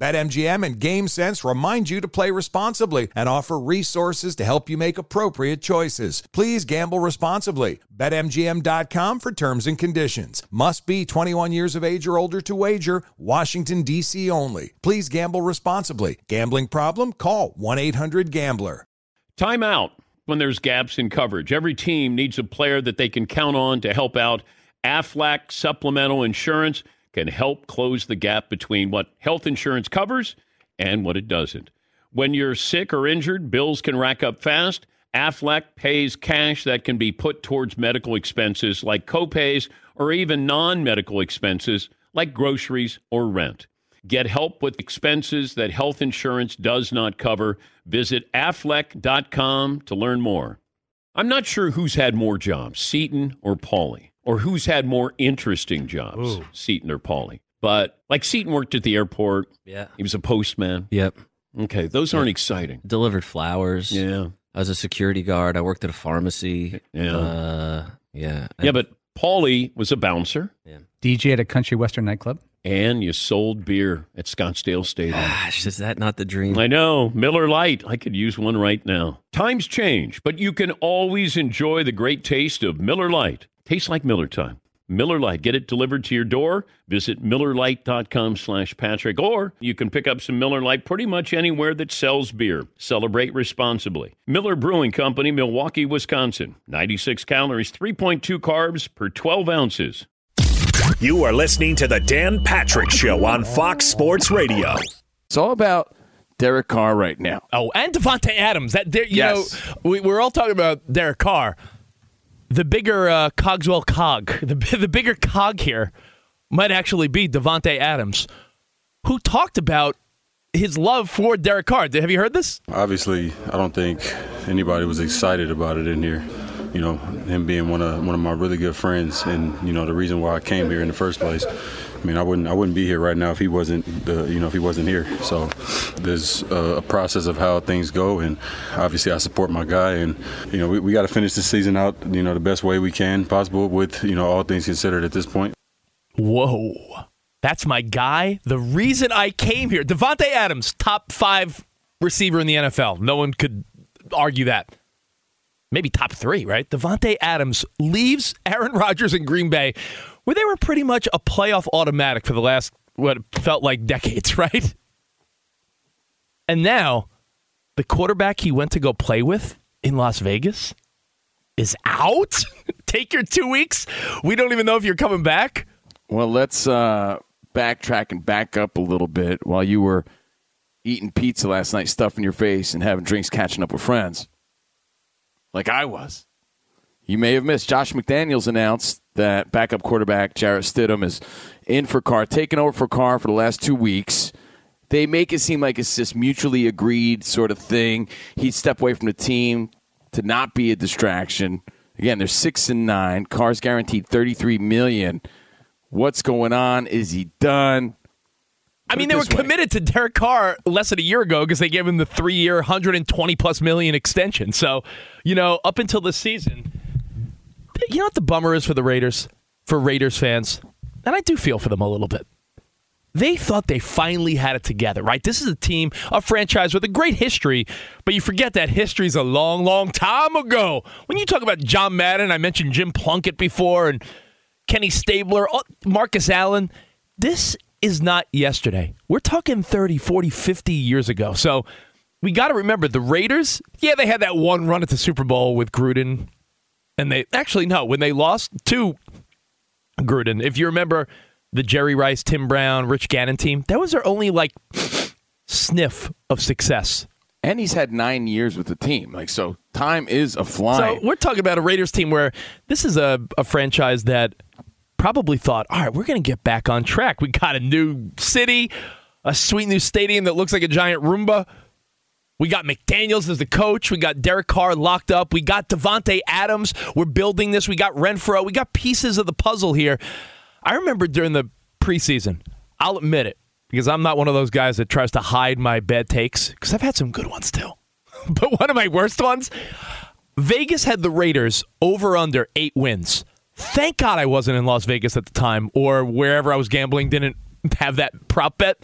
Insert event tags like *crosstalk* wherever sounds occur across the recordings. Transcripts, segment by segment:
BetMGM and GameSense remind you to play responsibly and offer resources to help you make appropriate choices. Please gamble responsibly. BetMGM.com for terms and conditions. Must be 21 years of age or older to wager. Washington, D.C. only. Please gamble responsibly. Gambling problem? Call 1 800 Gambler. Timeout when there's gaps in coverage. Every team needs a player that they can count on to help out. Aflac Supplemental Insurance can help close the gap between what health insurance covers and what it doesn't. When you're sick or injured, bills can rack up fast. Aflac pays cash that can be put towards medical expenses like copays or even non medical expenses like groceries or rent. Get help with expenses that health insurance does not cover. Visit aflac.com to learn more. I'm not sure who's had more jobs, Seton or Paulie or who's had more interesting jobs, Ooh. Seton or Paulie. But like Seton worked at the airport. Yeah. He was a postman. Yep. Okay. Those aren't exciting. Delivered flowers. Yeah. I was a security guard. I worked at a pharmacy. Yeah. Uh, yeah. Yeah, but Paulie was a bouncer. Yeah. DJ at a country western nightclub. And you sold beer at Scottsdale Stadium. Gosh, is that not the dream? I know. Miller Lite. I could use one right now. Times change, but you can always enjoy the great taste of Miller Lite. Tastes like Miller time. Miller Lite. Get it delivered to your door. Visit MillerLite.com slash Patrick. Or you can pick up some Miller Lite pretty much anywhere that sells beer. Celebrate responsibly. Miller Brewing Company, Milwaukee, Wisconsin. 96 calories, 3.2 carbs per 12 ounces. You are listening to the Dan Patrick Show on Fox Sports Radio. It's all about Derek Carr right now. Oh, and Davante Adams. That you yes. know, we, we're all talking about Derek Carr the bigger uh, Cogswell cog, *laughs* the, the bigger cog here might actually be Davante Adams, who talked about his love for Derek Carr. Have you heard this? Obviously, I don't think anybody was excited about it in here. You know, him being one of one of my really good friends, and you know the reason why I came here in the first place. I mean, I wouldn't I wouldn't be here right now if he wasn't the you know if he wasn't here. So there's a, a process of how things go, and obviously I support my guy, and you know we, we got to finish the season out you know the best way we can possible with you know all things considered at this point. Whoa, that's my guy. The reason I came here, Davante Adams, top five receiver in the NFL. No one could argue that. Maybe top three, right? Davante Adams leaves Aaron Rodgers in Green Bay where they were pretty much a playoff automatic for the last what felt like decades, *laughs* right? And now the quarterback he went to go play with in Las Vegas is out. *laughs* Take your two weeks. We don't even know if you're coming back. Well, let's uh, backtrack and back up a little bit while you were eating pizza last night, stuffing your face, and having drinks, catching up with friends, like I was. You may have missed. Josh McDaniels announced that backup quarterback Jarrett Stidham is in for Carr, taking over for Carr for the last two weeks. They make it seem like it's this mutually agreed sort of thing. He'd step away from the team to not be a distraction. Again, they're six and nine. Carr's guaranteed thirty-three million. What's going on? Is he done? I mean, they were way. committed to Derek Carr less than a year ago because they gave him the three-year, 120 plus million extension. So, you know, up until this season, you know what the bummer is for the Raiders, for Raiders fans, and I do feel for them a little bit. They thought they finally had it together, right? This is a team, a franchise with a great history, but you forget that history is a long, long time ago. When you talk about John Madden, I mentioned Jim Plunkett before, and Kenny Stabler, oh, Marcus Allen. This is not yesterday. We're talking 30, 40, 50 years ago. So we got to remember the Raiders, yeah, they had that one run at the Super Bowl with Gruden and they actually no, when they lost to Gruden, if you remember the Jerry Rice, Tim Brown, Rich Gannon team, that was their only like sniff of success and he's had nine years with the team. Like so, time is a flying. So we're talking about a Raiders team where this is a, a franchise that probably thought, all right, we're going to get back on track. We got a new city, a sweet new stadium that looks like a giant Roomba. We got McDaniels as the coach. We got Derek Carr locked up. We got Davante Adams. We're building this. We got Renfrow. We got pieces of the puzzle here. I remember during the preseason, I'll admit it, because I'm not one of those guys that tries to hide my bad takes, because I've had some good ones too. *laughs* but one of my worst ones, Vegas had the Raiders over under eight wins. Thank God I wasn't in Las Vegas at the time or wherever I was gambling didn't *laughs* have that prop bet.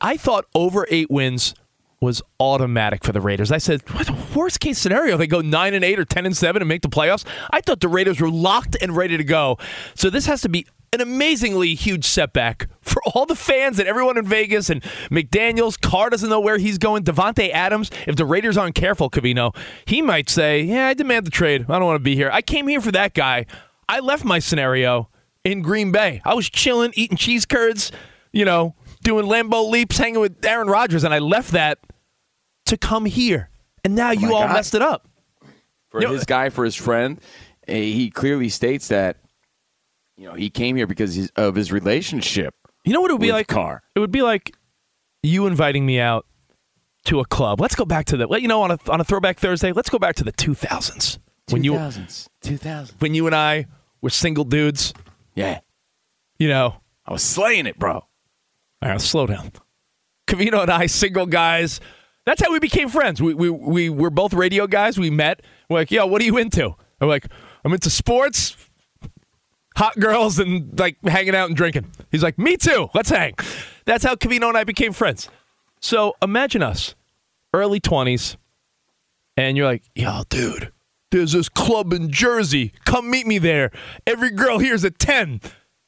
I thought over eight wins was automatic for the Raiders. I said, what worst case scenario? They go nine and eight or ten and seven and make the playoffs. I thought the Raiders were locked and ready to go. So this has to be an amazingly huge setback for all the fans and everyone in Vegas and McDaniels. Carr doesn't know where he's going. Davante Adams, if the Raiders aren't careful, Covino, he might say, "Yeah, I demand the trade. I don't want to be here. I came here for that guy. I left my scenario in Green Bay. I was chilling, eating cheese curds, you know, doing Lambo leaps, hanging with Aaron Rodgers, and I left that to come here. And now you all God. messed it up. for You know- his guy, for his friend, eh, he clearly states that you know he came here because of his relationship. You know what it would be like? Car. It would be like you inviting me out to a club. Let's go back to the you know on a on a throwback Thursday. Let's go back to the 2000s when you 2000s, when you and I were single dudes. Yeah, You know, I was slaying it, bro. All right, slow down. Covino and I, single guys. That's how we became friends. We we we were both radio guys. We met. We're like, yo, what are you into? I'm like, I'm into sports, hot girls, and like hanging out and drinking. He's like, me too. Let's hang. That's how Covino and I became friends. So imagine us, early 20s, and you're like, yo, dude, there's this club in Jersey. Come meet me there. Every girl here's a 10.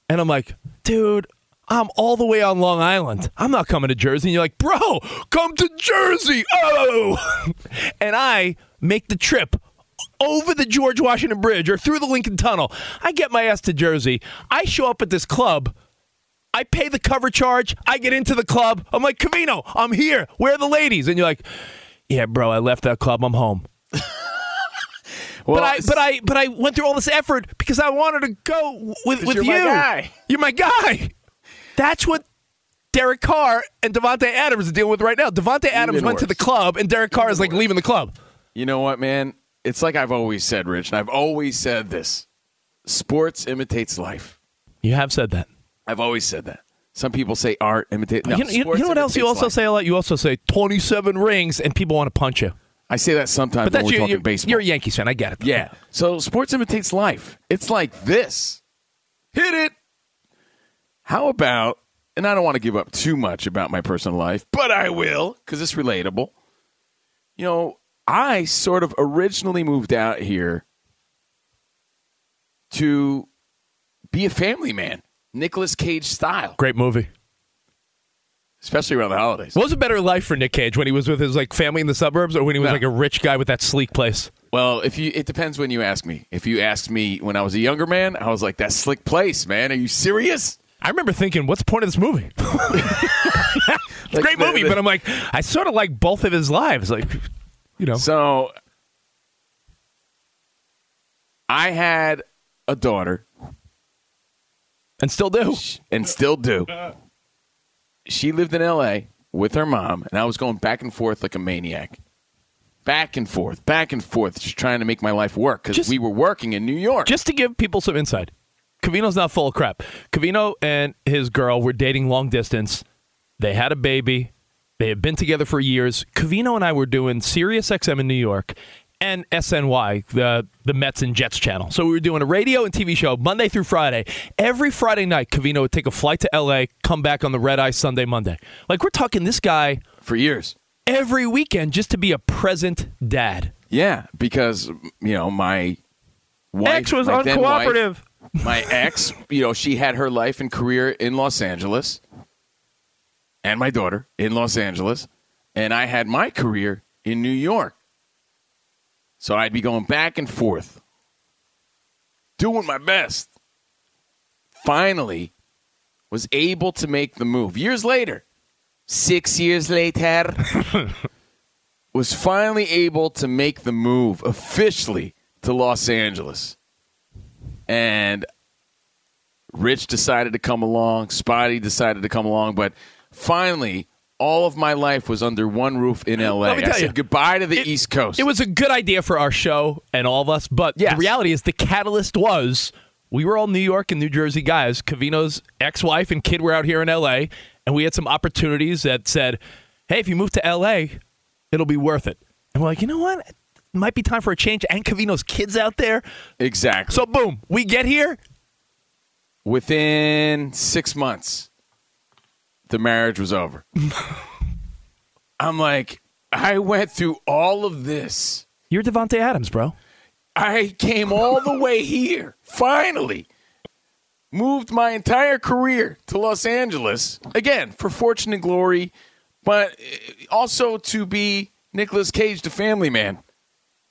And I'm like, dude, I'm all the way on Long Island. I'm not coming to Jersey. And you're like, bro, come to Jersey. Oh. *laughs* and I make the trip over the George Washington Bridge or through the Lincoln Tunnel. I get my ass to Jersey. I show up at this club. I pay the cover charge. I get into the club. I'm like, Covino, I'm here. Where are the ladies? And you're like, yeah, bro, I left that club. I'm home. *laughs* Well, but I, but I, but I went through all this effort because I wanted to go with, with you're you. my guy. You're my guy. That's what Derek Carr and Davante Adams are dealing with right now. Davante Adams Even went to the club, and Derek Carr is like leaving the club. You know what, man? It's like I've always said, Rich, and I've always said this: sports imitates life. You have said that. I've always said that. Some people say art imitates. No, you, know- you know what else you also life. say a lot? You also say 27 rings, and people want to punch you. I say that sometimes But that's when we're you. talking You're, baseball. you're a Yankees fan. I get it. Yeah. So sports imitates life. It's like this. Hit it. How about, and I don't want to give up too much about my personal life, but I will because it's relatable. You know, I sort of originally moved out here to be a family man, Nicolas Cage style, Great movie. especially around the holidays. What was a better life for Nick Cage when he was with his like family in the suburbs, or when he was No. like a rich guy with that sleek place? Well, if you, it depends when you ask me. If you asked me when I was a younger man, I was like, "That slick place, man. Are you serious?" I remember thinking, "What's the point of this movie?" *laughs* it's a great the- movie, the- but I'm like, I sort of like both of his lives. Like, you know, So I had a daughter and still do. and still do. She lived in LA with her mom, and I was going back and forth like a maniac. Back and forth, back and forth, just trying to make my life work because we were working in New York. Just to give people some insight, Covino's not full of crap. Covino and his girl were dating long distance. They had a baby. They had been together for years. Covino and I were doing Sirius XM in New York and SNY, the the Mets and Jets channel. So we were doing a radio and TV show Monday through Friday. Every Friday night, Covino would take a flight to LA, come back on the red eye Sunday, Monday. Like we're talking this guy for years. every weekend just to be a present dad. Yeah, because you know my wife Ex was my then wife, uncooperative. My ex, you know, she had her life and career in Los Angeles, and my daughter in Los Angeles, and I had my career in New York. So I'd be going back and forth, doing my best. Finally, was able to make the move years later. Six years later, *laughs* was finally able to make the move officially to Los Angeles. And Rich decided to come along, Spotty decided to come along, but finally, all of my life was under one roof in LA. Let me I tell said you, goodbye to the it- East Coast. It was a good idea for our show and all of us, but Yes. the reality is the catalyst was we were all New York and New Jersey guys. Covino's ex-wife and kid were out here in LA, and we had some opportunities that said, "Hey, if you move to LA, it'll be worth it." And we're like, you know what? Might be time for a change. And Cavino's kids out there. exactly. So boom, we get here. within six months, the marriage was over. *laughs* I'm like, I went through all of this. You're Davante Adams, bro. I came all the way here, finally. Moved my entire career to Los Angeles, again, for fortune and glory, but also to be Nicolas Cage, the family man.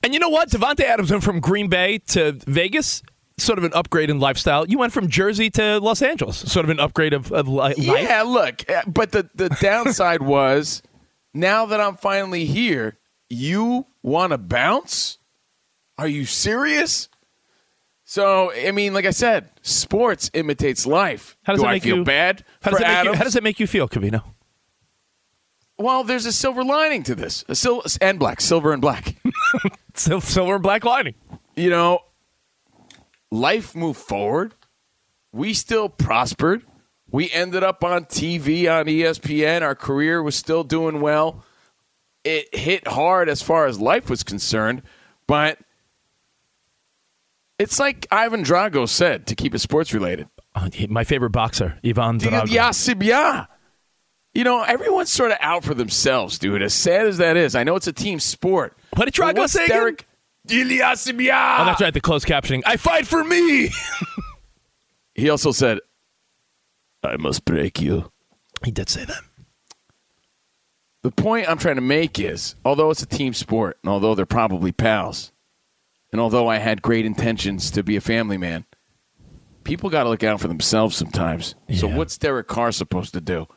And you know what? Davante Adams went from Green Bay to Vegas. Sort of an upgrade in lifestyle. You went from Jersey to Los Angeles. Sort of an upgrade of, of life. Yeah, look, uh, but the, the downside *laughs* was now that I'm finally here, you want to bounce? Are you serious? So, I mean, like I said, sports imitates life. How does Do that I make feel you- bad How does, it make you, how does it make you feel, Covino? well, there's a silver lining to this. A sil- and black, silver and black. *laughs* Sil- Silver and black lining. you know, life moved forward. We still prospered. We ended up on TV on ESPN. Our career was still doing well. It hit hard as far as life was concerned, but it's like Ivan Drago said to keep it sports related. Uh, my favorite boxer, Ivan Drago. You know, everyone's sort of out for themselves, dude. As sad as that is, I know it's a team sport. But Drago what's say? Derek? Ilya Sibia. Oh, that's right. The closed captioning. I fight for me. *laughs* He also said, I must break you. he did say that. The point I'm trying to make is although it's a team sport, and although they're probably pals, and although I had great intentions to be a family man, people got to look out for themselves sometimes. So, what's Derek Carr supposed to do?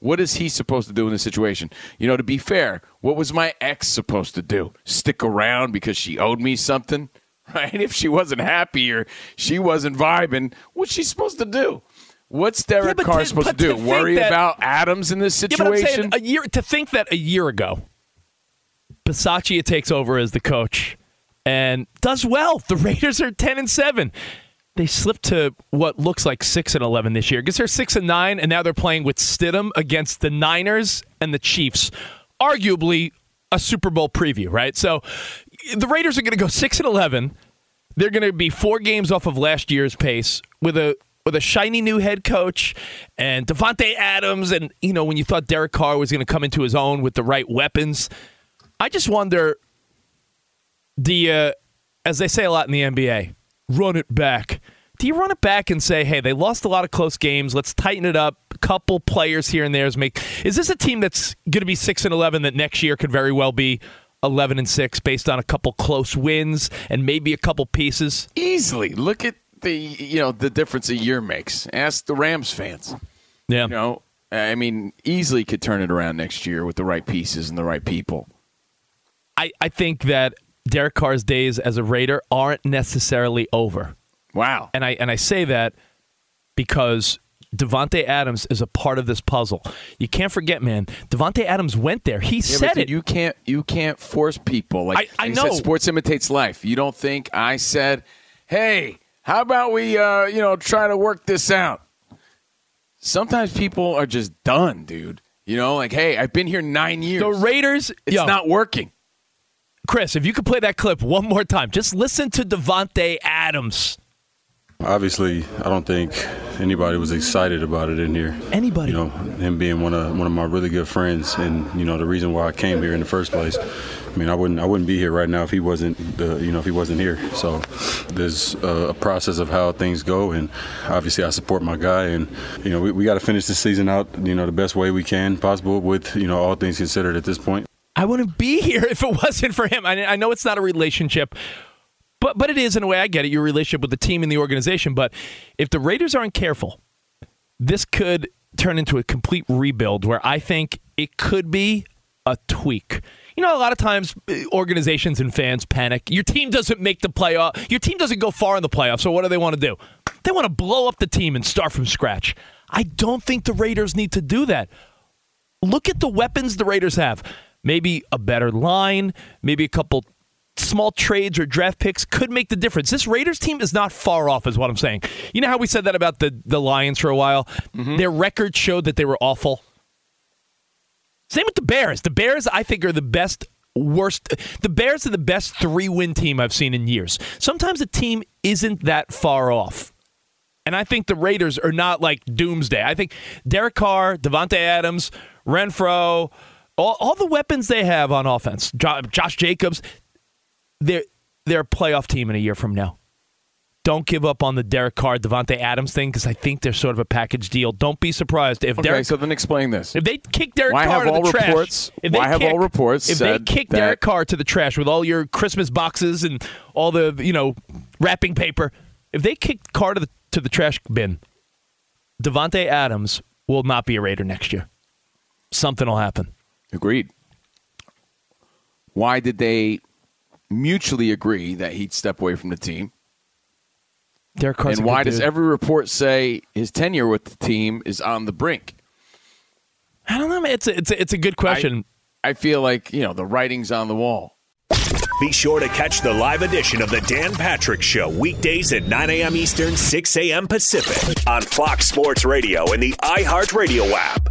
What is he supposed to do in this situation? You know, to be fair, what was my ex supposed to do? Stick around because she owed me something? *laughs* Right? If she wasn't happy or she wasn't vibing, what's she supposed to do? What's Derek but Carr to- supposed to but to do? Worry that- about Adams in this situation? I'm saying a year to think that a year ago, Bisaccia takes over as the coach and does well. The Raiders are ten and seven. They slipped to what looks like six and eleven this year because they're six and nine, and now they're playing with Stidham against the Niners and the Chiefs. Arguably a Super Bowl preview, right? So the Raiders are going to go six and eleven. They're going to be four games off of last year's pace with a with a shiny new head coach and Davante Adams, and you know when you thought Derek Carr was going to come into his own with the right weapons. I just wonder, the uh, as they say a lot in the NBA, run it back. Do you run it back and say, "Hey, they lost a lot of close games. Let's tighten it up. A couple players here and there's make." Is this a team that's going to be six and eleven that next year could very well be eleven and six based on a couple close wins and maybe a couple pieces? easily. Look at the you know the difference a year makes. Ask the Rams fans. Yeah. You know, I mean, easily could turn it around next year with the right pieces and the right people. I, I think that Derek Carr's days as a Raider aren't necessarily over. Wow. And I and I say that because Davante Adams is a part of this puzzle. You can't forget, man. Davante Adams went there. He Yeah, said it. You can't you can't force people. Like I- I know. Said, sports imitates life. You don't think I said, "Hey, how about we uh, you know try to work this out?" Sometimes people are just done, dude. You know, like, "Hey, I've been here nine years. the Raiders. it's yo, not working." Chris, if you could play that clip one more time, just listen to Davante Adams. Obviously, I don't think anybody was excited about it in here. Anybody? You know, him being one of one of my really good friends, and you know the reason why I came here in the first place. I mean, I wouldn't I wouldn't be here right now if he wasn't the you know if he wasn't here. So there's a, a process of how things go, and obviously I support my guy, and you know we, we got to finish the season out you know the best way we can possible with you know all things considered at this point. I wouldn't be *laughs* here if it wasn't for him. I, I know it's not a relationship, but but it is in a way. I get it. Your relationship with the team and the organization. But if the Raiders aren't careful, this could turn into a complete rebuild. Where I think it could be a tweak. You know, a lot of times uh, organizations and fans panic. Your team doesn't make the playoff. Your team doesn't go far in the playoffs. So what do they want to do? They want to blow up the team and start from scratch. I don't think the Raiders need to do that. Look at the weapons the Raiders have. Maybe a better line, maybe a couple small trades or draft picks could make the difference. This Raiders team is not far off, is what I'm saying. You know how we said that about the, the Lions for a while? Mm-hmm. Their record showed that they were awful. Same with the Bears. The Bears, I think, are the best, worst. The Bears are the best three win team I've seen in years. Sometimes a team isn't that far off. And I think the Raiders are not like doomsday. I think Derek Carr, Davante Adams, Renfrow, all, all the weapons they have on offense, Josh Jacobs, they're they're a playoff team in a year from now. Don't give up on the Derek Carr, Davante Adams thing because I think they're sort of a package deal. Don't be surprised if okay, Derek. so then explain this. If they kick Derek why Carr have to the trash, reports, if they why kick, have all reports? If they kick Derek Carr to the trash with all your Christmas boxes and all the you know wrapping paper, if they kick Carr to the to the trash bin, Davante Adams will not be a Raider next year. Something will happen. Agreed. Why did they mutually agree that he'd step away from the team? Derek Carr's and why does every report say his tenure with the team is on the brink? I don't know. Man. It's a, it's a, it's a good question. I, I feel like you know the writing's on the wall. Be sure to catch the live edition of the Dan Patrick Show weekdays at 9 a.m. Eastern, 6 a.m. Pacific on Fox Sports Radio and the iHeartRadio app.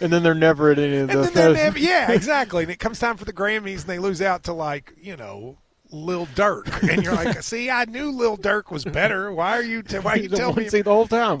and then they're never at any of the. Never, yeah, *laughs* exactly. And it comes time for the Grammys, and they lose out to like you know Lil Durk, and you're like, "See, I knew Lil Durk was better. Why are you? T- why are you *laughs* telling me?" See the whole time.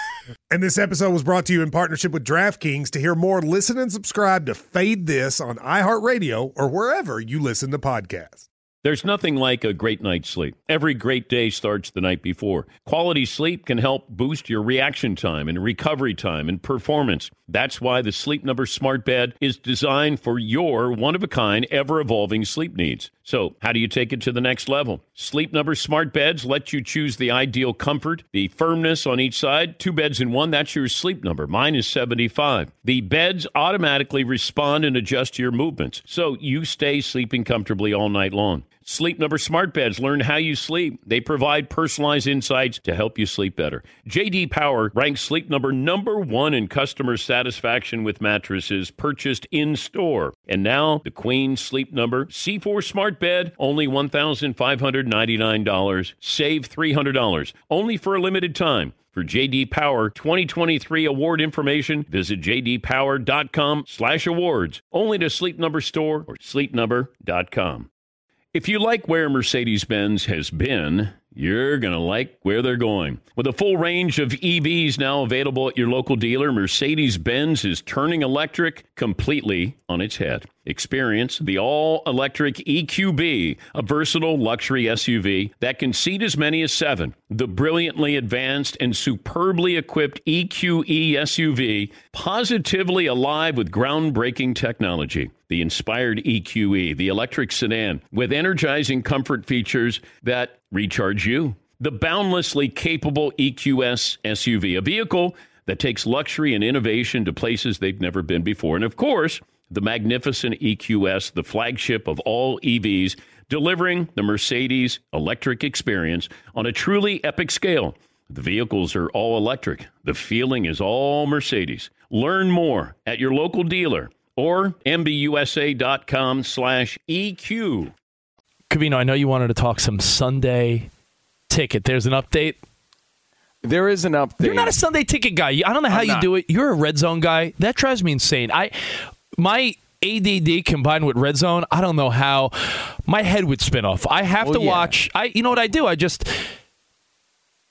*laughs* and this episode was brought to you in partnership with DraftKings. To hear more, listen and subscribe to Fade This on iHeartRadio or wherever you listen to podcasts. There's nothing like a great night's sleep. Every great day starts the night before. Quality sleep can help boost your reaction time and recovery time and performance. That's why the Sleep Number Smart Bed is designed for your one of a kind, ever evolving sleep needs. So, how do you take it to the next level? Sleep Number Smart Beds let you choose the ideal comfort, the firmness on each side. Two beds in one, that's your sleep number. Mine is 75. The beds automatically respond and adjust to your movements, so you stay sleeping comfortably all night long. Sleep Number Smart Beds learn how you sleep. They provide personalized insights to help you sleep better. JD Power ranks Sleep Number number 1 in customer satisfaction with mattresses purchased in store. And now, the Queen Sleep Number C4 Smart Bed, only $1,599. Save $300. Only for a limited time. For JD Power 2023 award information, visit jdpower.com/awards. Only to Sleep Number store or sleepnumber.com. If you like where Mercedes Benz has been, you're going to like where they're going. With a full range of EVs now available at your local dealer, Mercedes Benz is turning electric completely on its head. Experience the all electric EQB, a versatile luxury SUV that can seat as many as seven. The brilliantly advanced and superbly equipped EQE SUV, positively alive with groundbreaking technology. The inspired EQE, the electric sedan, with energizing comfort features that recharge you. The boundlessly capable EQS SUV, a vehicle that takes luxury and innovation to places they've never been before. And of course, the magnificent EQS, the flagship of all EVs, delivering the Mercedes electric experience on a truly epic scale. The vehicles are all electric. The feeling is all Mercedes. Learn more at your local dealer or mbusa.com slash EQ. Covino, I know you wanted to talk some Sunday ticket. There's an update. There is an update. You're not a Sunday ticket guy. I don't know how I'm you not. do it. You're a red zone guy. That drives me insane. I my ADD combined with red zone, I don't know how my head would spin off. I have Well, to yeah. watch. I you know what I do? I just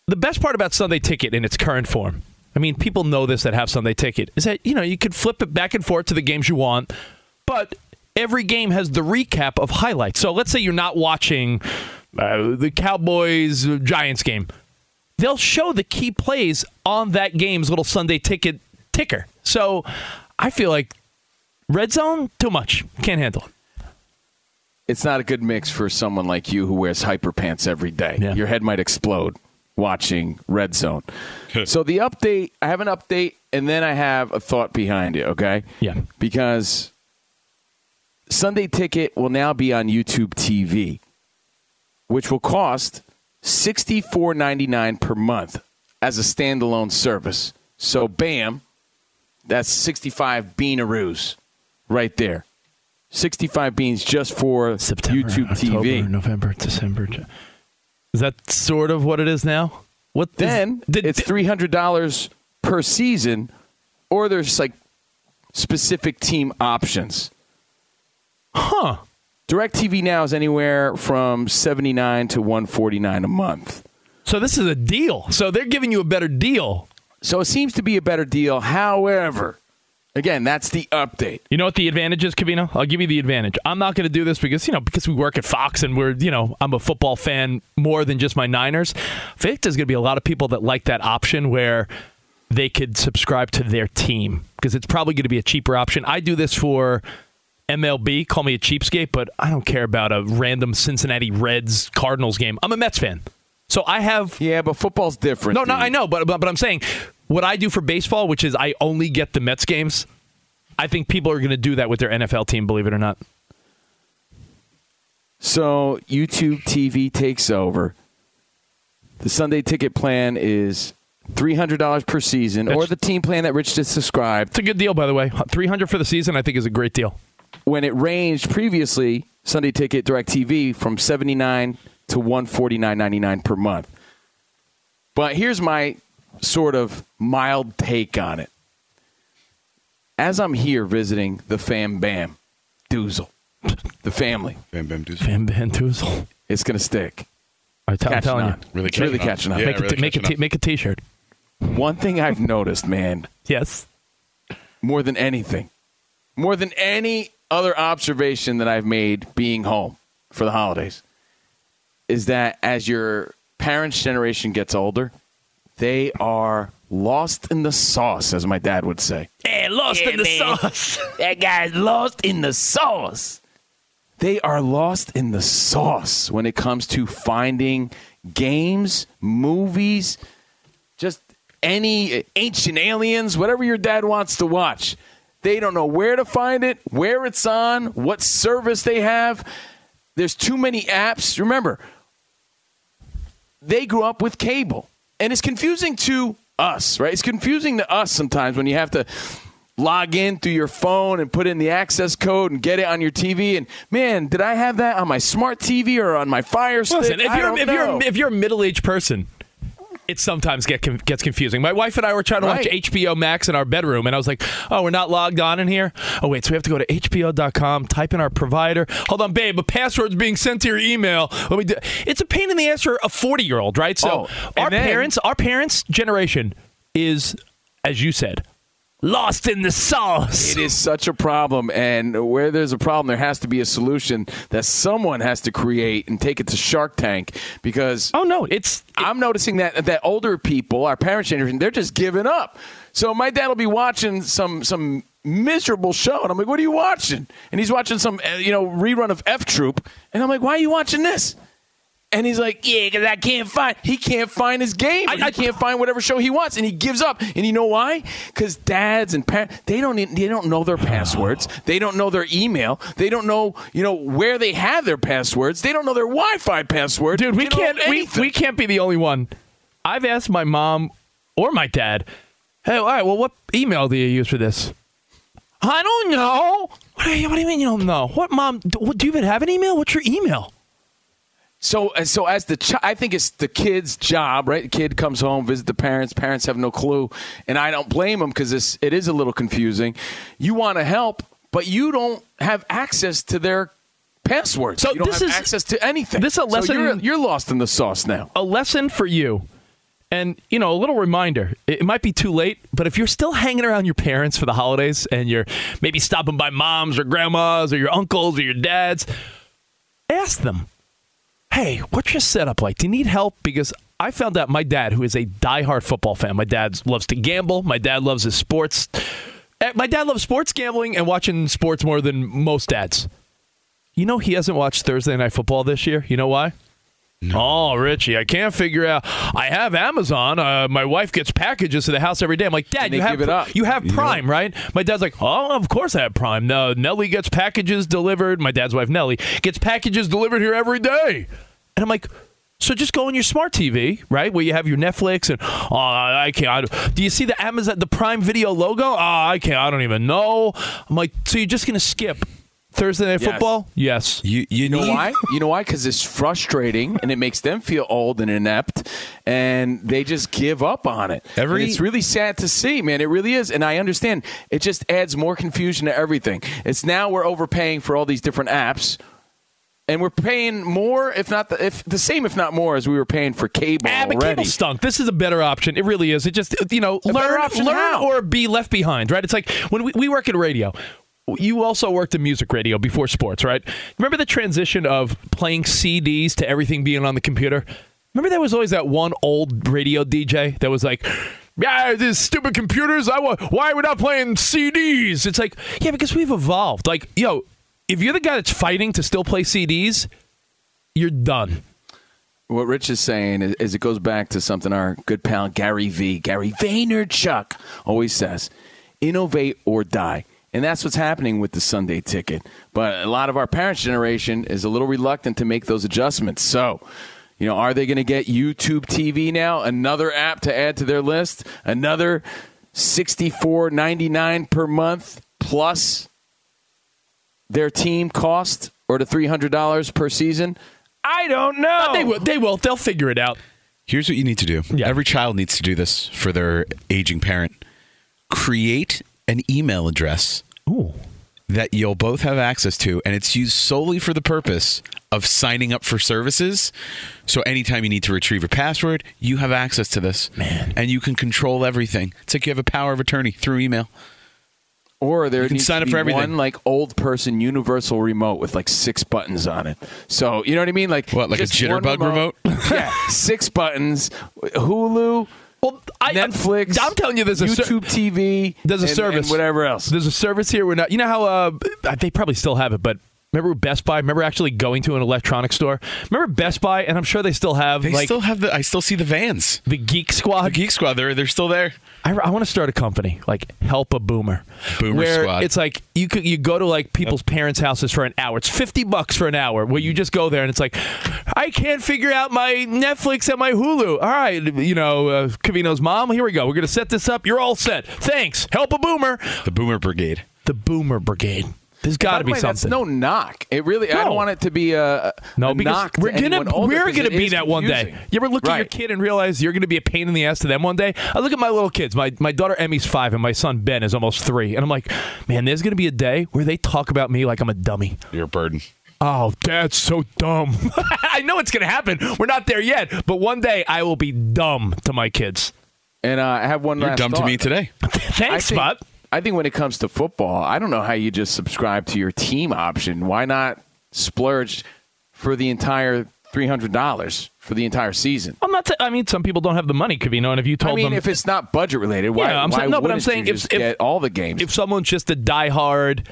the best part about Sunday Ticket in its current form. I mean, people know this that have Sunday Ticket is that you know you could flip it back and forth to the games you want, but every game has the recap of highlights. So let's say you're not watching uh, the Cowboys Giants game they'll show the key plays on that game's little Sunday ticket ticker. So I feel like red zone too much. Can't handle it. it's not a good mix for someone like you who wears hyper pants every day. Yeah. Your head might explode watching Red Zone. so the update, I have an update, and then I have a thought behind it. Okay. Yeah. Because Sunday Ticket will now be on YouTube TV, which will cost sixty four ninety nine per month as a standalone service. So bam, that's sixty five beanaroos right there. 65 beans just for September, YouTube October, TV. November, December. Is that sort of what it is now? What is- Then did- it's $300 per season, or there's like specific team options. huh? DirecTV now is anywhere from 79 to 149 a month. So this is a deal. So they're giving you a better deal. So it seems to be a better deal. However, again, that's the update. You know what the advantage is, Covino? I'll give you the advantage. I'm not going to do this because you know because we work at Fox and we're you know I'm a football fan more than just my Niners. I think there's going to be a lot of people that like that option where they could subscribe to their team because it's probably going to be a cheaper option. I do this for MLB. Call me a cheapskate, but I don't care about a random Cincinnati Reds Cardinals game. I'm a Mets fan, so I have Yeah, but football's different. no, no, dude. I know, but, but but I'm saying what I do for baseball, which is I only get the Mets games. I think people are going to do that with their NFL team. Believe it or not. So YouTube TV takes over. The Sunday ticket plan is $300 per season, or the team plan that Rich just described. It's a good deal, by the way. 300 for the season, I think, is a great deal. when it ranged previously Sunday Ticket Direct TV from 79 to 149.99 per month. But here's my sort of mild take on it. As I'm here visiting the Fam Bam Doozle, *laughs* the family, Fam Bam Bam Deuce. Van Bantuzel. it's going to stick. I t- I'm Catching telling on. you. Really It's really catching catching on. on. Yeah, make, a really t- make, a make a t-shirt. One thing I've noticed, man, Yes. more than anything, more than any other observation that I've made being home for the holidays, is that as your parents' generation gets older, they are lost in the sauce, as my dad would say. Hey, lost in the sauce. *laughs* That guy's lost in the sauce. They are lost in the sauce when it comes to finding games, movies, just any ancient aliens, whatever your dad wants to watch. They don't know where to find it, where it's on, what service they have. There's too many apps. Remember, they grew up with cable. And it's confusing to us, right? It's confusing to us sometimes when you have to log in through your phone and put in the access code and get it on your TV. And man, did I have that on my smart TV or on my Fire Stick? Listen, if I you're if know. you're if you're a middle aged person, it sometimes get gets confusing. My wife and I were trying to watch HBO Max in our bedroom, and I was like, "Oh, we're not logged on in here. Oh, wait, so we have to go to HBO.com, type in our provider. Hold on, babe, a password's being sent to your email. Let me do. It's a pain in the ass for a forty year old, right? So Oh, our then- parents, our parents' generation is, as you said, lost in the sauce. It is such a problem, and where there's a problem, there has to be a solution that someone has to create and take it to Shark Tank. Because oh no, it's I'm noticing that that older people, our parents' generation, they're just giving up. So my dad will be watching some some miserable show, and I'm like, "What are you watching?" And he's watching some uh, you know rerun of F Troop, and I'm like, "Why are you watching this?" And he's like, "Yeah, because I can't find. He can't find his game. I- he I- can't find whatever show he wants, and he gives up. And you know why? Because dads and parents they don't they don't know their passwords. They don't know their email. They don't know you know where they have their passwords. They don't know their Wi-Fi password. dude we can't we, we can't be the only one i've asked my mom or my dad hey all right well what email do you use for this i don't know what do you, what do you mean you don't know what mom do, what, do you even have an email what's your email So, uh, so as the chi- I think it's the kid's job, right? The kid comes home, visit the parents. Parents have no clue, and I don't blame them because it is a little confusing. You want to help, but you don't have access to their passwords. So you don't this have is- access to anything. this is a So lesson- you're, you're lost in the sauce now. a lesson for you. And, you know, a little reminder it might be too late, but if you're still hanging around your parents for the holidays and you're maybe stopping by moms or grandmas or your uncles or your dads, ask them, hey, what's your setup like? Do you need help? Because I found out my dad, who is a diehard football fan, my dad loves to gamble, my dad loves his sports. Eh, My dad loves sports gambling and watching sports more than most dads. You know, he hasn't watched Thursday Night Football this year. You know why? Oh, Richie, I can't figure out. I have Amazon. Uh, my wife gets packages to the house every day. I'm like, Dad, you have give it up. you have Prime, right? My dad's like, Oh, of course I have Prime. No, Nellie gets packages delivered. My dad's wife Nellie gets packages delivered here every day, and I'm like. So just go on your smart TV, right, where you have your Netflix and oh, I can't. I- Do you see the Amazon, the Prime Video logo? Oh, I can't. I don't even know. I'm like, so you're just gonna skip Thursday Night Yes. Football? Yes. You you know why? You know why? Because it's frustrating and it makes them feel old and inept, and they just give up on it. Every- And it's really sad to see, man. It really is, and I understand. It just adds more confusion to everything. It's now we're overpaying for all these different apps. And we're paying more, if not the, if the same, if not more, as we were paying for cable Ah, but already. cable stunk. This is a better option. It really is. It just you know A learn learn how? or be left behind. Right? It's like when we, we work in radio. You also worked in music radio before sports, right? Remember the transition of playing CDs to everything being on the computer? Remember there was always that one old radio DJ that was like, "Yeah, these stupid computers. I wa- why are we not playing CDs?" It's like, yeah, because we've evolved. Like, yo, if you're the guy that's fighting to still play CDs, you're done. What Rich is saying is, is it goes back to something our good pal Gary V, Gary Vaynerchuk, always says: innovate or die. And that's what's happening with the Sunday ticket. But a lot of our parents' generation is a little reluctant to make those adjustments. So, you know, are they going to get YouTube TV now? Another app to add to their list? Another sixty-four ninety-nine per month plus their team cost or the three hundred dollars per season? I don't know. They will. They will. They'll figure it out. Here's what you need to do. Yeah. Every child needs to do this for their aging parent. Create an email address Ooh. that you'll both have access to, and it's used solely for the purpose of signing up for services. So anytime you need to retrieve a password, you have access to this. Man. And you can control everything. It's like you have a power of attorney through email. Or there You can needs sign to up be for everything. one like old person universal remote with like six buttons on it. So you know what I mean? Like What, like a just one jitterbug remote? *laughs* yeah, six buttons. Hulu, Well, I, Netflix. I'm, I'm telling you, there's a ser- YouTube TV. There's a and- service. and whatever else. There's a service here. We're not. You know how uh, they probably still have it, but remember Best Buy? Remember actually going to an electronics store? Remember Best Buy? And I'm sure they still have They like still have the. I still see the vans. the Geek Squad. The Geek Squad. They're they're still there. I, I want to start a company like Help a Boomer, Boomer where Squad. it's like you could you go to like people's parents' houses for an hour. It's fifty bucks for an hour, where you just go there and it's like, I can't figure out my Netflix and my Hulu. All right, you know, uh, Covino's mom. Here we go. We're gonna set this up. You're all set. Thanks. Help a Boomer. The Boomer Brigade. The Boomer Brigade. There's got to the be way, that's something. no knock. It really. I don't want it to be a, a No, a because knock. we're gonna older, we're 'cause gonna be is that one day. You ever look at your kid and realize you're gonna be a pain in the ass to them one day? I look at my little kids. My my daughter Emmy's five and my son Ben is almost three, and I'm like, man, there's gonna be a day where they talk about me like I'm a dummy. You're a burden. Oh, dad's so dumb. *laughs* I know it's gonna happen. We're not there yet, but one day I will be dumb to my kids. And uh, I have one You're last dumb to me today. *laughs* Thanks, I think, Spot. I think when it comes to football, I don't know how you just subscribe to your team option. Why not splurge for the entire three hundred dollars for the entire season? I'm not. T- I mean, some people don't have the money, Covino, and if you told I mean, them, if it's not budget related, why, Yeah, I'm why saying- no, but I'm saying if- if- get all the games? if someone's just a diehard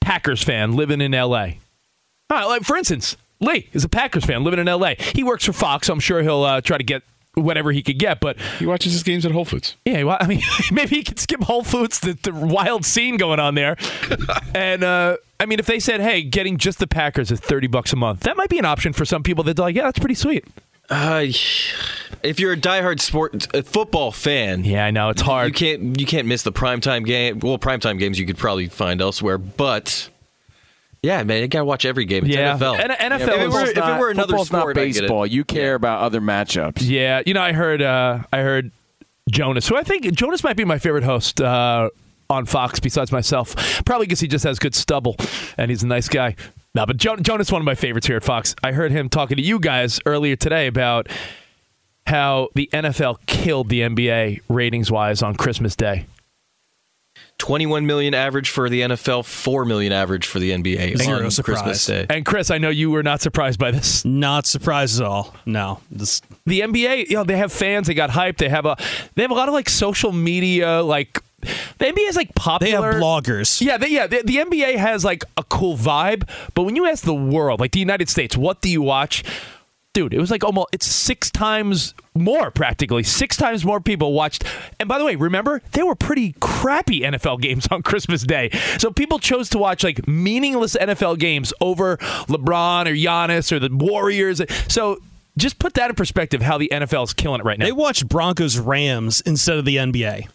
Packers fan living in L.A. Right, like for instance, Lee is a Packers fan living in L.A. He works for Fox. So I'm sure he'll uh, try to get whatever he could get. But He watches his games at Whole Foods. yeah, well, I mean, *laughs* maybe he could skip Whole Foods, the, the wild scene going on there. *laughs* and uh, I mean, if they said, "Hey, getting just the Packers is thirty bucks a month," that might be an option for some people. That are like, "Yeah, that's pretty sweet." Uh, if you're a diehard sport uh, football fan, Yeah, I know it's hard. you can't you can't miss the primetime game. Well, primetime games you could probably find elsewhere, but Yeah, man, you gotta watch every game. It's Yeah. NFL. N- NFL if, it were, if it were another sport, not I get it. baseball. You care about other matchups. Yeah, you know, I heard, uh, I heard Jonas, who I think Jonas might be my favorite host uh, on Fox besides myself. Probably because he just has good stubble and he's a nice guy. No, but jo- Jonas one of my favorites here at Fox. I heard him talking to you guys earlier today about how the NFL killed the NBA ratings wise on Christmas Day. 21 million average for the NFL, 4 million average for the NBA Zero on surprise. Christmas Day. And Chris, I know you were not surprised by this. Not surprised at all. No. This, the NBA, you know, they have fans, they got hyped, they have a they have a lot of like social media like the NBA is like popular. they have bloggers. Yeah, they, yeah. The, the NBA has like a cool vibe, but when you ask the world, like the United States, what do you watch? Dude, it was like almost it's six times more practically. Six times more people watched. And by the way, remember they were pretty crappy NFL games *laughs* on Christmas Day. So people chose to watch like meaningless NFL games over LeBron or Giannis or the Warriors. So just put that in perspective how the NFL is killing it right now. They watched Broncos Rams instead of the NBA.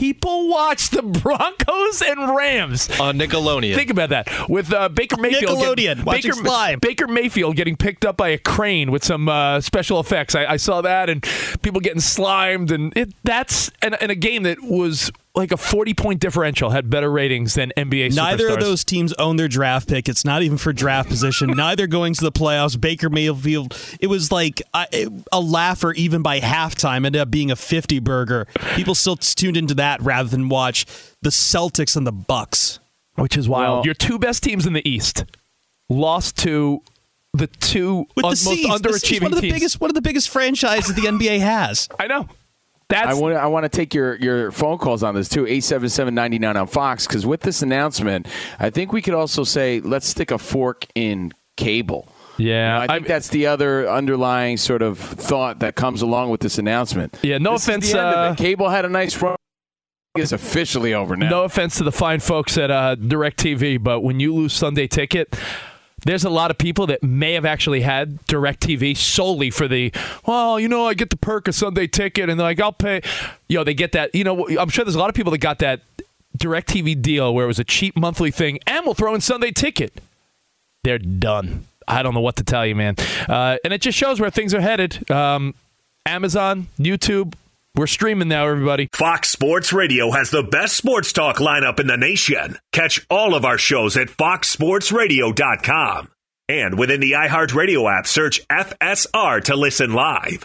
People watch the Broncos and Rams on Nickelodeon. Think about that with uh, Baker Mayfield. Nickelodeon, watching Baker, Slime. Baker Mayfield getting picked up by a crane with some uh, special effects. I, I saw that, and people getting slimed, and it, that's and, and a game that was like a forty point differential had better ratings than NBA. Neither superstars. of those teams own their draft pick. It's not even for draft position. *laughs* Neither going to the playoffs. Baker Mayfield. It was like a, a laugher even by halftime. Ended up being a fifty burger. People still tuned into that rather than watch the Celtics and the Bucks. which is wild. Well- Your two best teams in the East lost to the two un- the most C's, the underachieving C's, one of the teams. biggest, one of the biggest franchises the NBA has. I know. That's I want I want to take your, your phone calls on this too. 877-99 on Fox because with this announcement, I think we could also say let's stick a fork in cable. yeah. I think that's the other underlying sort of thought that comes along with this announcement. Yeah, no This offense, the end of uh. Cable had a nice run. It's officially over now. No offense to the fine folks at uh, DirecTV, but when you lose Sunday Ticket, there's a lot of people that may have actually had DirecTV solely for the, well, you know, I get the perk of Sunday Ticket, and they're like, I'll pay. You know, they get that. You know, I'm sure there's a lot of people that got that DirecTV deal where it was a cheap monthly thing, and we'll throw in Sunday Ticket. They're done. I don't know what to tell you, man. Uh, and it just shows where things are headed. Um, Amazon, YouTube, we're streaming now, everybody. Fox Sports Radio has the best sports talk lineup in the nation. Catch all of our shows at foxsportsradio.com. And within the iHeartRadio app, search FSR to listen live.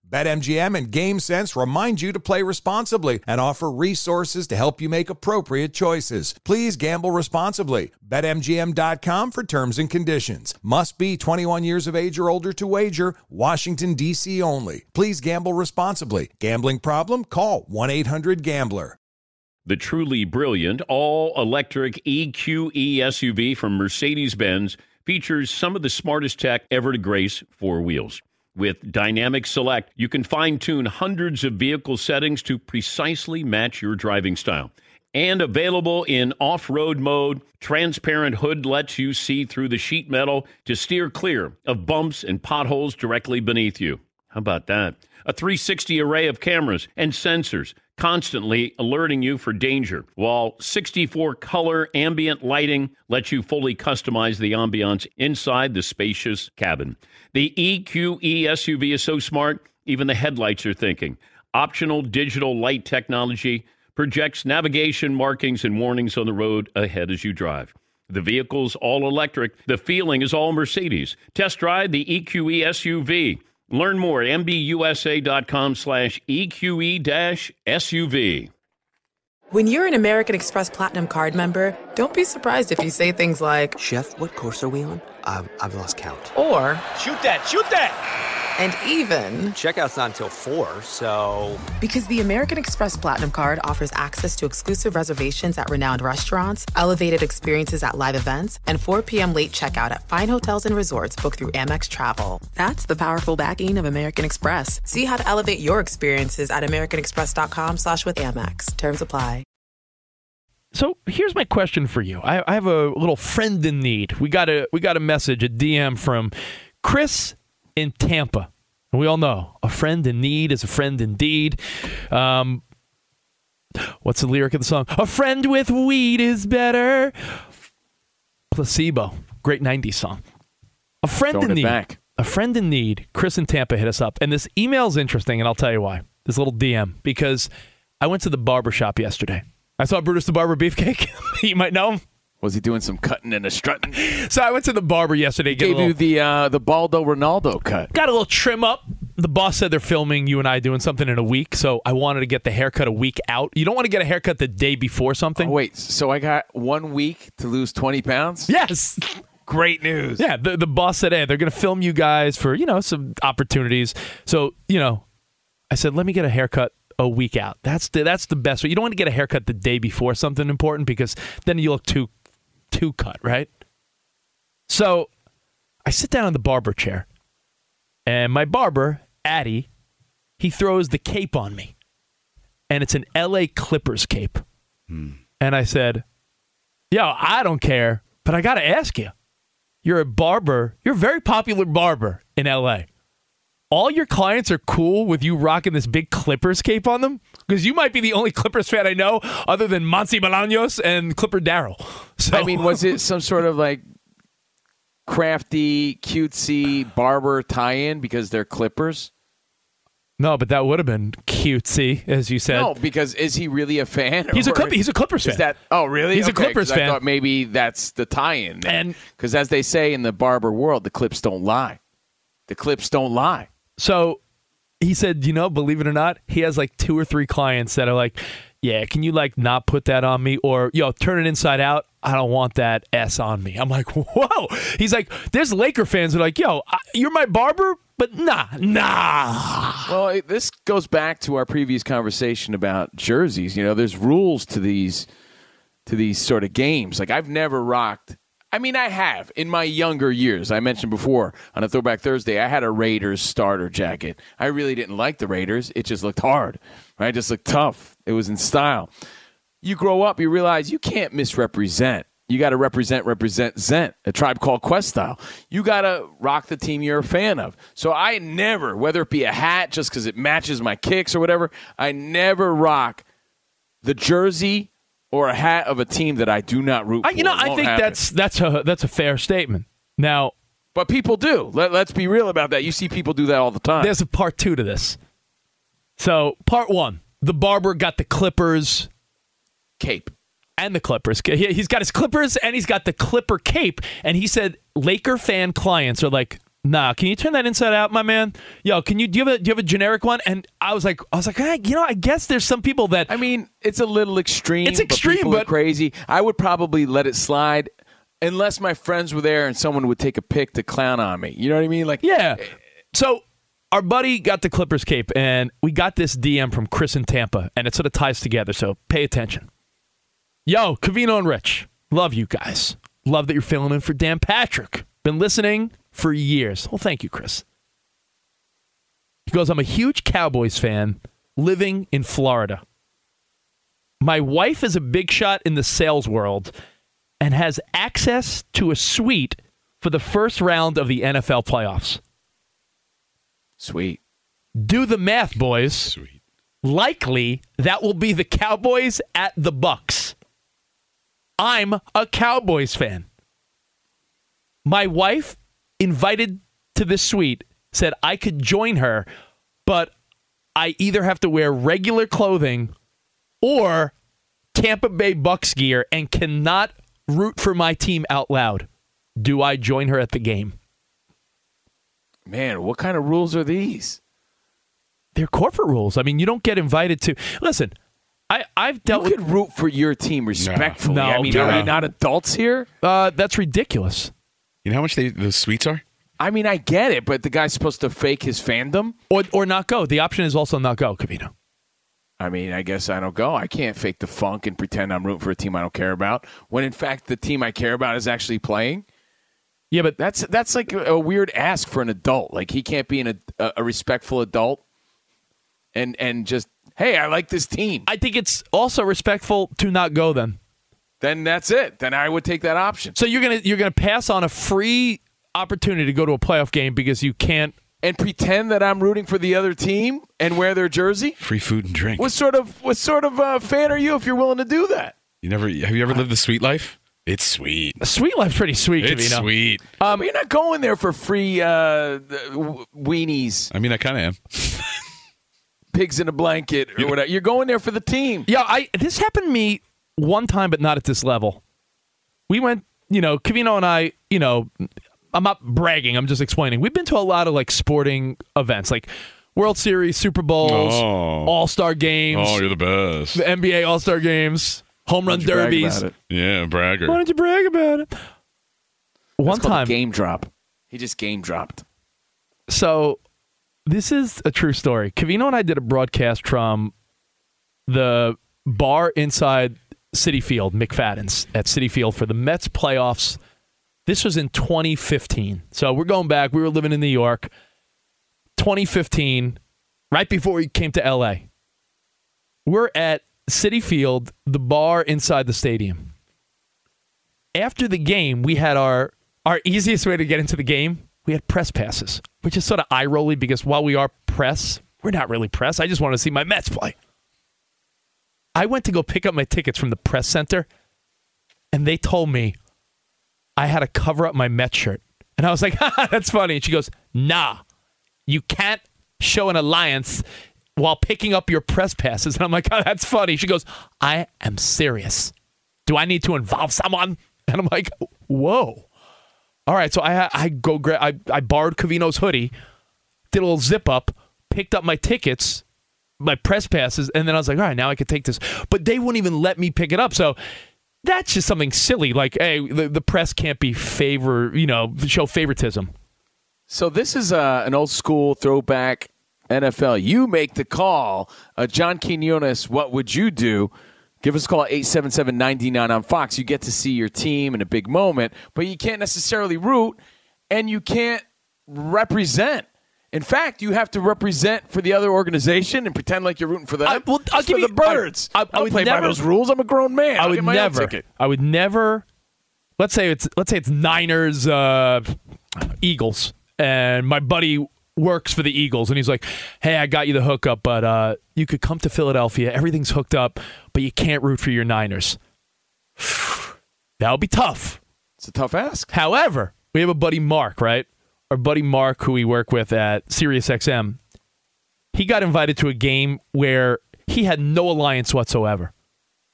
BetMGM and GameSense remind you to play responsibly and offer resources to help you make appropriate choices. Please gamble responsibly. BetMGM.com for terms and conditions. Must be 21 years of age or older to wager. Washington, D.C. only. Please gamble responsibly. Gambling problem? Call 1 800 Gambler. The truly brilliant all electric EQE SUV from Mercedes Benz features some of the smartest tech ever to grace four wheels. With Dynamic Select, you can fine tune hundreds of vehicle settings to precisely match your driving style. And available in off road mode, transparent hood lets you see through the sheet metal to steer clear of bumps and potholes directly beneath you. How about that? A 360 array of cameras and sensors constantly alerting you for danger, while 64 color ambient lighting lets you fully customize the ambiance inside the spacious cabin. The EQE SUV is so smart, even the headlights are thinking. Optional digital light technology projects navigation markings and warnings on the road ahead as you drive. The vehicle's all electric. The feeling is all Mercedes. Test drive the EQE SUV. Learn more at mbusa.com slash EQE SUV. When you're an American Express Platinum card member, don't be surprised if you say things like, Chef, what course are we on? I've, I've lost count. or, Shoot that, shoot that! And even, Checkout's not until 4, so. because the American Express Platinum card offers access to exclusive reservations at renowned restaurants, elevated experiences at live events, and 4 p.m. late checkout at fine hotels and resorts booked through Amex Travel. That's the powerful backing of American Express. See how to elevate your experiences at americanexpress.com slash with Amex. Terms apply. So here's my question for you. I, I have a little friend in need. We got a we got a message, a DM from Chris in Tampa. And we all know a friend in need is a friend indeed. Um, what's the lyric of the song? A friend with weed is better. Placebo, great '90s song. A friend Throwing in need. back. A friend in need. Chris in Tampa hit us up, and this email is interesting, and I'll tell you why. This little DM because I went to the barber shop yesterday. I saw Brutus the Barber Beefcake. *laughs* you might know him. Was he doing some cutting and a strutting? So I went to the barber yesterday. Get Gave little, you the uh, the Baldo Ronaldo cut. got a little trim up. The boss said they're filming you and I doing something in a week, so I wanted to get the haircut a week out. You don't want to get a haircut the day before something. Oh, wait, so I got one week to lose twenty pounds? Yes. Great news. Yeah, the, the boss said, hey, they're going to film you guys for, you know, some opportunities. So, you know, I said, let me get a haircut a week out. That's the, that's the best way. You don't want to get a haircut the day before something important because then you look too, too cut, right? So I sit down in the barber chair and my barber, Addy, he throws the cape on me. And it's an LA Clippers cape. Hmm. And I said, Yo, I don't care, but I got to ask you. You're a barber. You're a very popular barber in LA. All your clients are cool with you rocking this big Clippers cape on them? Because you might be the only Clippers fan I know other than Monty Bolaños and Clipper Daryl. So, I mean, was it some sort of like crafty, cutesy barber tie-in because they're Clippers? No, but that would have been cutesy, as you said. No, because is he really a fan? He's a or Clip- he's a Clippers is fan. That oh really? He's a Okay, 'cause Clippers I fan. thought maybe that's the tie-in. Because as they say in the barber world, the clips don't lie. The clips don't lie. So he said, you know, believe it or not, he has like two or three clients that are like, yeah, can you like not put that on me? Or, yo, turn it inside out. I don't want that S on me. I'm like, *laughs* whoa. He's like, there's Laker fans that are like, yo, you're my barber, but nah, nah. Well, this goes back to our previous conversation about jerseys. You know, there's rules to these to these sort of games. Like I've never rocked. I mean, I have in my younger years. I mentioned before on a Throwback Thursday, I had a Raiders starter jacket. I really didn't like the Raiders. It just looked hard. Right? It just looked tough. It was in style. You grow up, you realize you can't misrepresent. You got to represent, represent Zent, a tribe called Quest style. You got to rock the team you're a fan of. So I never, whether it be a hat just because it matches my kicks or whatever, I never rock the jersey or a hat of a team that I do not root I, for. you know, I think happen. that's that's a that's a fair statement. Now, But people do. Let, let's be real about that. You see people do that all the time. there's a part two to this. So, part one, the barber got the Clippers cape and the Clippers. He- He's got his Clippers and he's got the Clipper cape. And he said Laker fan clients are like, "Nah, can you turn that inside out, my man? Yo, can you do you have a do you have a generic one?" And I was like, I was like, hey, you know, I guess there's some people that I mean, it's a little extreme. It's extreme, but, but- crazy. I would probably let it slide unless my friends were there and someone would take a pic to clown on me. You know what I mean? Like, Yeah. So our buddy got the Clippers cape, and we got this DM from Chris in Tampa, and it sort of ties together. So pay attention. Yo, Covino and Rich, love you guys. Love that you're filling in for Dan Patrick. Been listening for years. Well, thank you, Chris. He goes, I'm a huge Cowboys fan living in Florida. My wife is a big shot in the sales world and has access to a suite for the first round of the NFL playoffs. Sweet. Do the math, boys. Sweet. likely that will be the Cowboys at the Bucks. I'm a Cowboys fan. My wife invited to this suite said I could join her, but I either have to wear regular clothing or Tampa Bay Bucks gear and cannot root for my team out loud. Do I join her at the game? Man, what kind of rules are these? They're corporate rules. I mean, you don't get invited to. Listen, I, I've dealt You with. could root for your team respectfully. No, I mean, no. are we not adults here? Uh, that's ridiculous. You know how much they, those suites are? I mean, I get it, but the guy's supposed to fake his fandom. Or, or not go. The option is also not go, Covino. I mean, I guess I don't go. I can't fake the funk and pretend I'm rooting for a team I don't care about when in fact the team I care about is actually playing. Yeah, but that's that's like a weird ask for an adult. Like he can't be an, a, a respectful adult and and just hey, I like this team. I think it's also respectful to not go then. Then that's it. Then I would take that option. So you're gonna you're gonna pass on a free opportunity to go to a playoff game because you can't and pretend that I'm rooting for the other team and wear their jersey. Free food and drink. What sort of what sort of uh, fan are you if you're willing to do that? You never have you ever lived the sweet life? It's sweet. Sweet life's pretty sweet. It's Covino. sweet. Um, you're not going there for free uh, weenies, I mean, I kind of am. pigs in a blanket, or whatever. You're going there for the team. Yeah, I this happened to me one time, but not at this level. We went, you know, Covino and I, you know, I'm not bragging. I'm just explaining. We've been to a lot of like sporting events, like World Series, Super Bowls, Oh. All Star games, Oh, you're the best. the NBA All Star games, home run Why brag derbies. Yeah, bragger. Why don't you brag about it? One That's called a time, game drop. He just game dropped. So this is a true story. Covino and I did a broadcast from the bar inside Citi Field, McFadden's at Citi Field for the Mets playoffs. This was in 2015. So we're going back. We were living in New York. 2015, right before we came to LA. We're at Citi Field, the bar inside the stadium. After the game, we had our our easiest way to get into the game. We had press passes, which is sort of eye rolly because while we are press, we're not really press. I just want to see my Mets play. I went to go pick up my tickets from the press center, and they told me I had to cover up my Mets shirt. And I was like, *laughs* that's funny. And she goes, nah, you can't show an alliance while picking up your press passes. *laughs* And I'm like, oh, that's funny. She goes, I am serious. Do I need to involve someone? *laughs* And I'm like, whoa. All right, so I I go grab I, I borrowed Covino's hoodie, did a little zip up, picked up my tickets, my press passes, and then I was like, all right, now I could take this. But they wouldn't even let me pick it up. So that's just something silly. Like, hey, the, the press can't be favor, you know, show favoritism. So this is uh, an old school throwback NFL. You make the call. Uh, John Quinones, what would you do? Give us a call at 877-99 on Fox. You get to see your team in a big moment, but you can't necessarily root and you can't represent. In fact, you have to represent for the other organization and pretend like you're rooting for them. I- well, I'll give for you- the birds. I- I- I, would play by never- those rules. I'm a grown man. I I'll would get my own never. I would never. Let's say it's let's say it's Niners, uh, Eagles, and my buddy works for the Eagles, and he's like, "Hey, I got you the hookup, but uh, you could come to Philadelphia. Everything's hooked up, but you can't root for your Niners." *sighs* that would be tough. It's a tough ask. However, we have a buddy Mark, right? Our buddy Mark, who we work with at SiriusXM, he got invited to a game where he had no alliance whatsoever.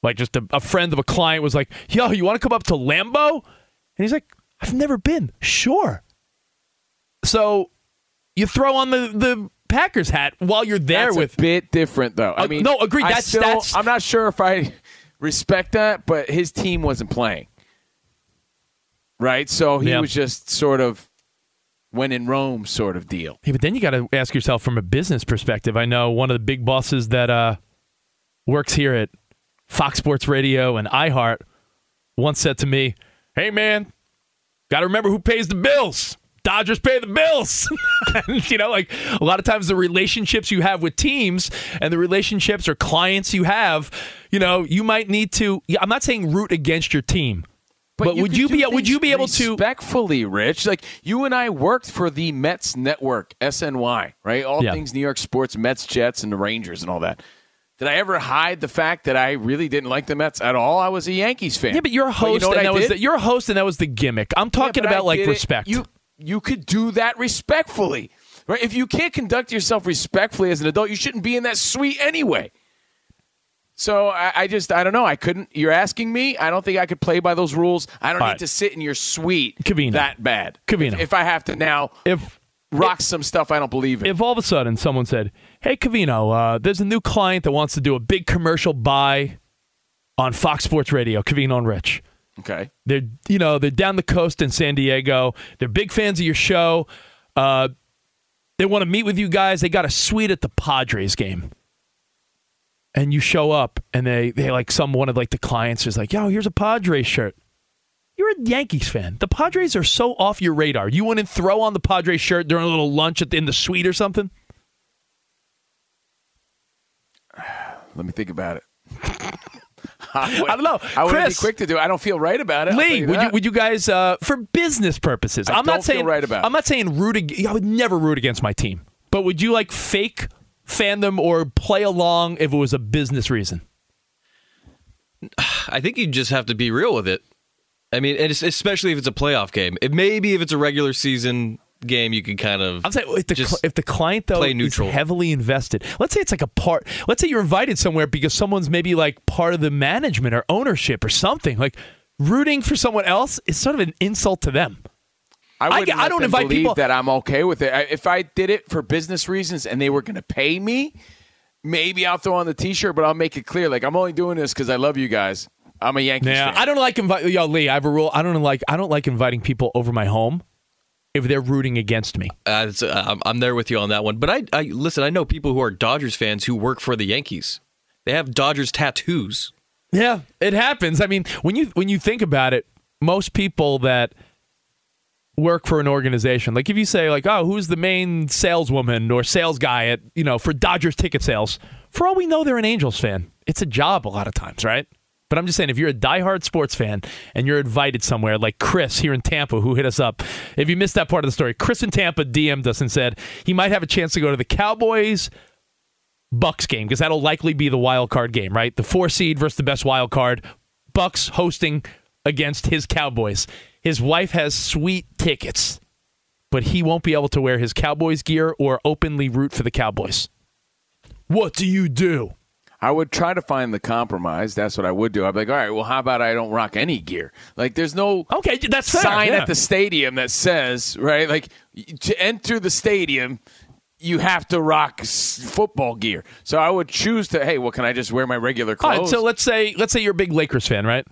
Like just a, a friend of a client was like, "Yo, you want to come up to Lambeau?" And he's like, "I've never been." Sure. So you throw on the the Packers hat while you're there That's with a bit different, though. I Uh, mean, no, agreed. That's- still- that's- I'm not sure if I respect that, but his team wasn't playing, right? So he Yeah. was just sort of when in Rome sort of deal. Yeah, but then you got to ask yourself from a business perspective. I know one of the big bosses that uh, works here at Fox Sports Radio and iHeart once said to me, "Hey, man, got to remember who pays the bills. Dodgers pay the bills." *laughs* You know, like a lot of times the relationships you have with teams and the relationships or clients you have, you know, you might need to. I'm not saying root against your team. But, would you be would you be able to respectfully, Rich? Like you and I worked for the Mets network, SNY, right? All Yeah. things New York sports, Mets, Jets, and the Rangers, and all that. Did I ever hide the fact that I really didn't like the Mets at all? I was a Yankees fan. Yeah, but you're a host, you know and that was the, you're a host, and that was the gimmick. I'm talking Yeah, but I about like did it- respect. You you could do that respectfully, right? If you can't conduct yourself respectfully as an adult, you shouldn't be in that suite anyway. So I, I just I don't know. I couldn't. You're asking me. I don't think I could play by those rules. I don't need to sit in your suite that bad. Covino. If, if I have to now if rock some stuff I don't believe in. if all of a sudden someone said, "Hey, Covino, uh, there's a new client that wants to do a big commercial buy on Fox Sports Radio, Covino and Rich." Okay. They're you know they're down the coast in San Diego. They're big fans of your show. Uh, they want to meet with you guys. They got a suite at the Padres game. And you show up, and they they like some one of like the clients is like, "Yo, here's a Padres shirt." You're a Yankees fan. The Padres are so off your radar. You wouldn't throw on the Padres shirt during a little lunch at the, in the suite or something. *sighs* Let me think about it. I, *laughs* would, I don't know. I wouldn't Chris. be quick to do. it. I don't feel right about it. Lee, you would you would you guys uh, for business purposes? I am don't not feel saying right about it. I'm not saying root. ag- I would never root against my team, but would you like fake fan them or play along if it was a business reason? I think you just have to be real with it. I mean, and especially if it's a playoff game. It maybe if it's a regular season game, you can kind of. I'm saying if the cl- if the client though play is neutral. heavily invested. Let's say it's like a part. Let's say you're invited somewhere because someone's maybe like part of the management or ownership or something. Like rooting for someone else is sort of an insult to them. I, I wouldn't I let don't them invite believe people- that I'm okay with it. I- If I did it for business reasons and they were going to pay me, maybe I'll throw on the T-shirt, but I'll make it clear, like I'm only doing this because I love you guys. I'm a Yankees Yeah, fan. I don't like invite. Yo, Lee, I have a rule. I don't like. I don't like inviting people over my home if they're rooting against me. Uh, it's, uh, I'm, I'm there with you on that one. But I, I listen. I know people who are Dodgers fans who work for the Yankees. They have Dodgers tattoos. Yeah, it happens. I mean, when you when you think about it, most people that work for an organization, like if you say like, "Oh, who's the main saleswoman or sales guy at you know for Dodgers ticket sales?" For all we know, they're an Angels fan. It's a job a lot of times, right? But I'm just saying, if you're a diehard sports fan and you're invited somewhere, like Chris here in Tampa, who hit us up, if you missed that part of the story, Chris in Tampa DM'd us and said he might have a chance to go to the Cowboys Bucks game because that'll likely be the wild card game, right? The four seed versus the best wild card. Bucks hosting against his Cowboys. His wife has sweet tickets, but he won't be able to wear his Cowboys gear or openly root for the Cowboys. What do you do? I would try to find the compromise. That's what I would do. I'd be like, all right, well, how about I don't rock any gear? Like, there's no okay, that's fair, sign yeah. at the stadium that says right, like to enter the stadium. You have to rock football gear. So I would choose to. Hey, well, can I just wear my regular clothes? right, so let's say let's say you're a big Lakers fan, right?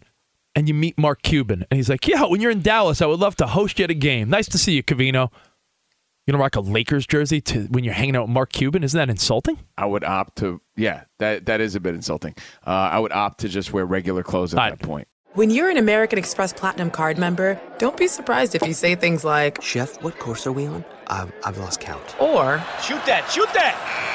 And you meet Mark Cuban, and he's like, "Yeah, when you're in Dallas, I would love to host you at a game. Nice to see you, Covino. You gonna rock a Lakers jersey to when you're hanging out with Mark Cuban? Isn't that insulting? I would opt to. Yeah, that that is a bit insulting. Uh, I would opt to just wear regular clothes at that point. When you're an American Express Platinum card member, don't be surprised if you say things like, Chef, what course are we on? I've, I've lost count. or, Shoot that, shoot that!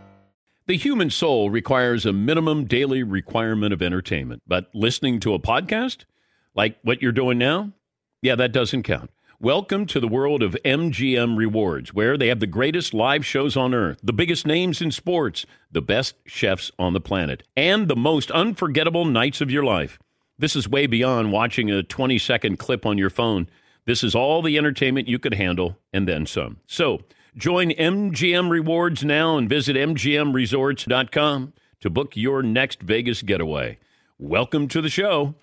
The human soul requires a minimum daily requirement of entertainment, but listening to a podcast, like what you're doing now, yeah, that doesn't count. Welcome to the world of MGM Rewards, where they have the greatest live shows on earth, the biggest names in sports, the best chefs on the planet, and the most unforgettable nights of your life. This is way beyond watching a 20 second clip on your phone. This is all the entertainment you could handle and then some. So, Join MGM Rewards now and visit MGMResorts.com to book your next Vegas getaway. Welcome to the show.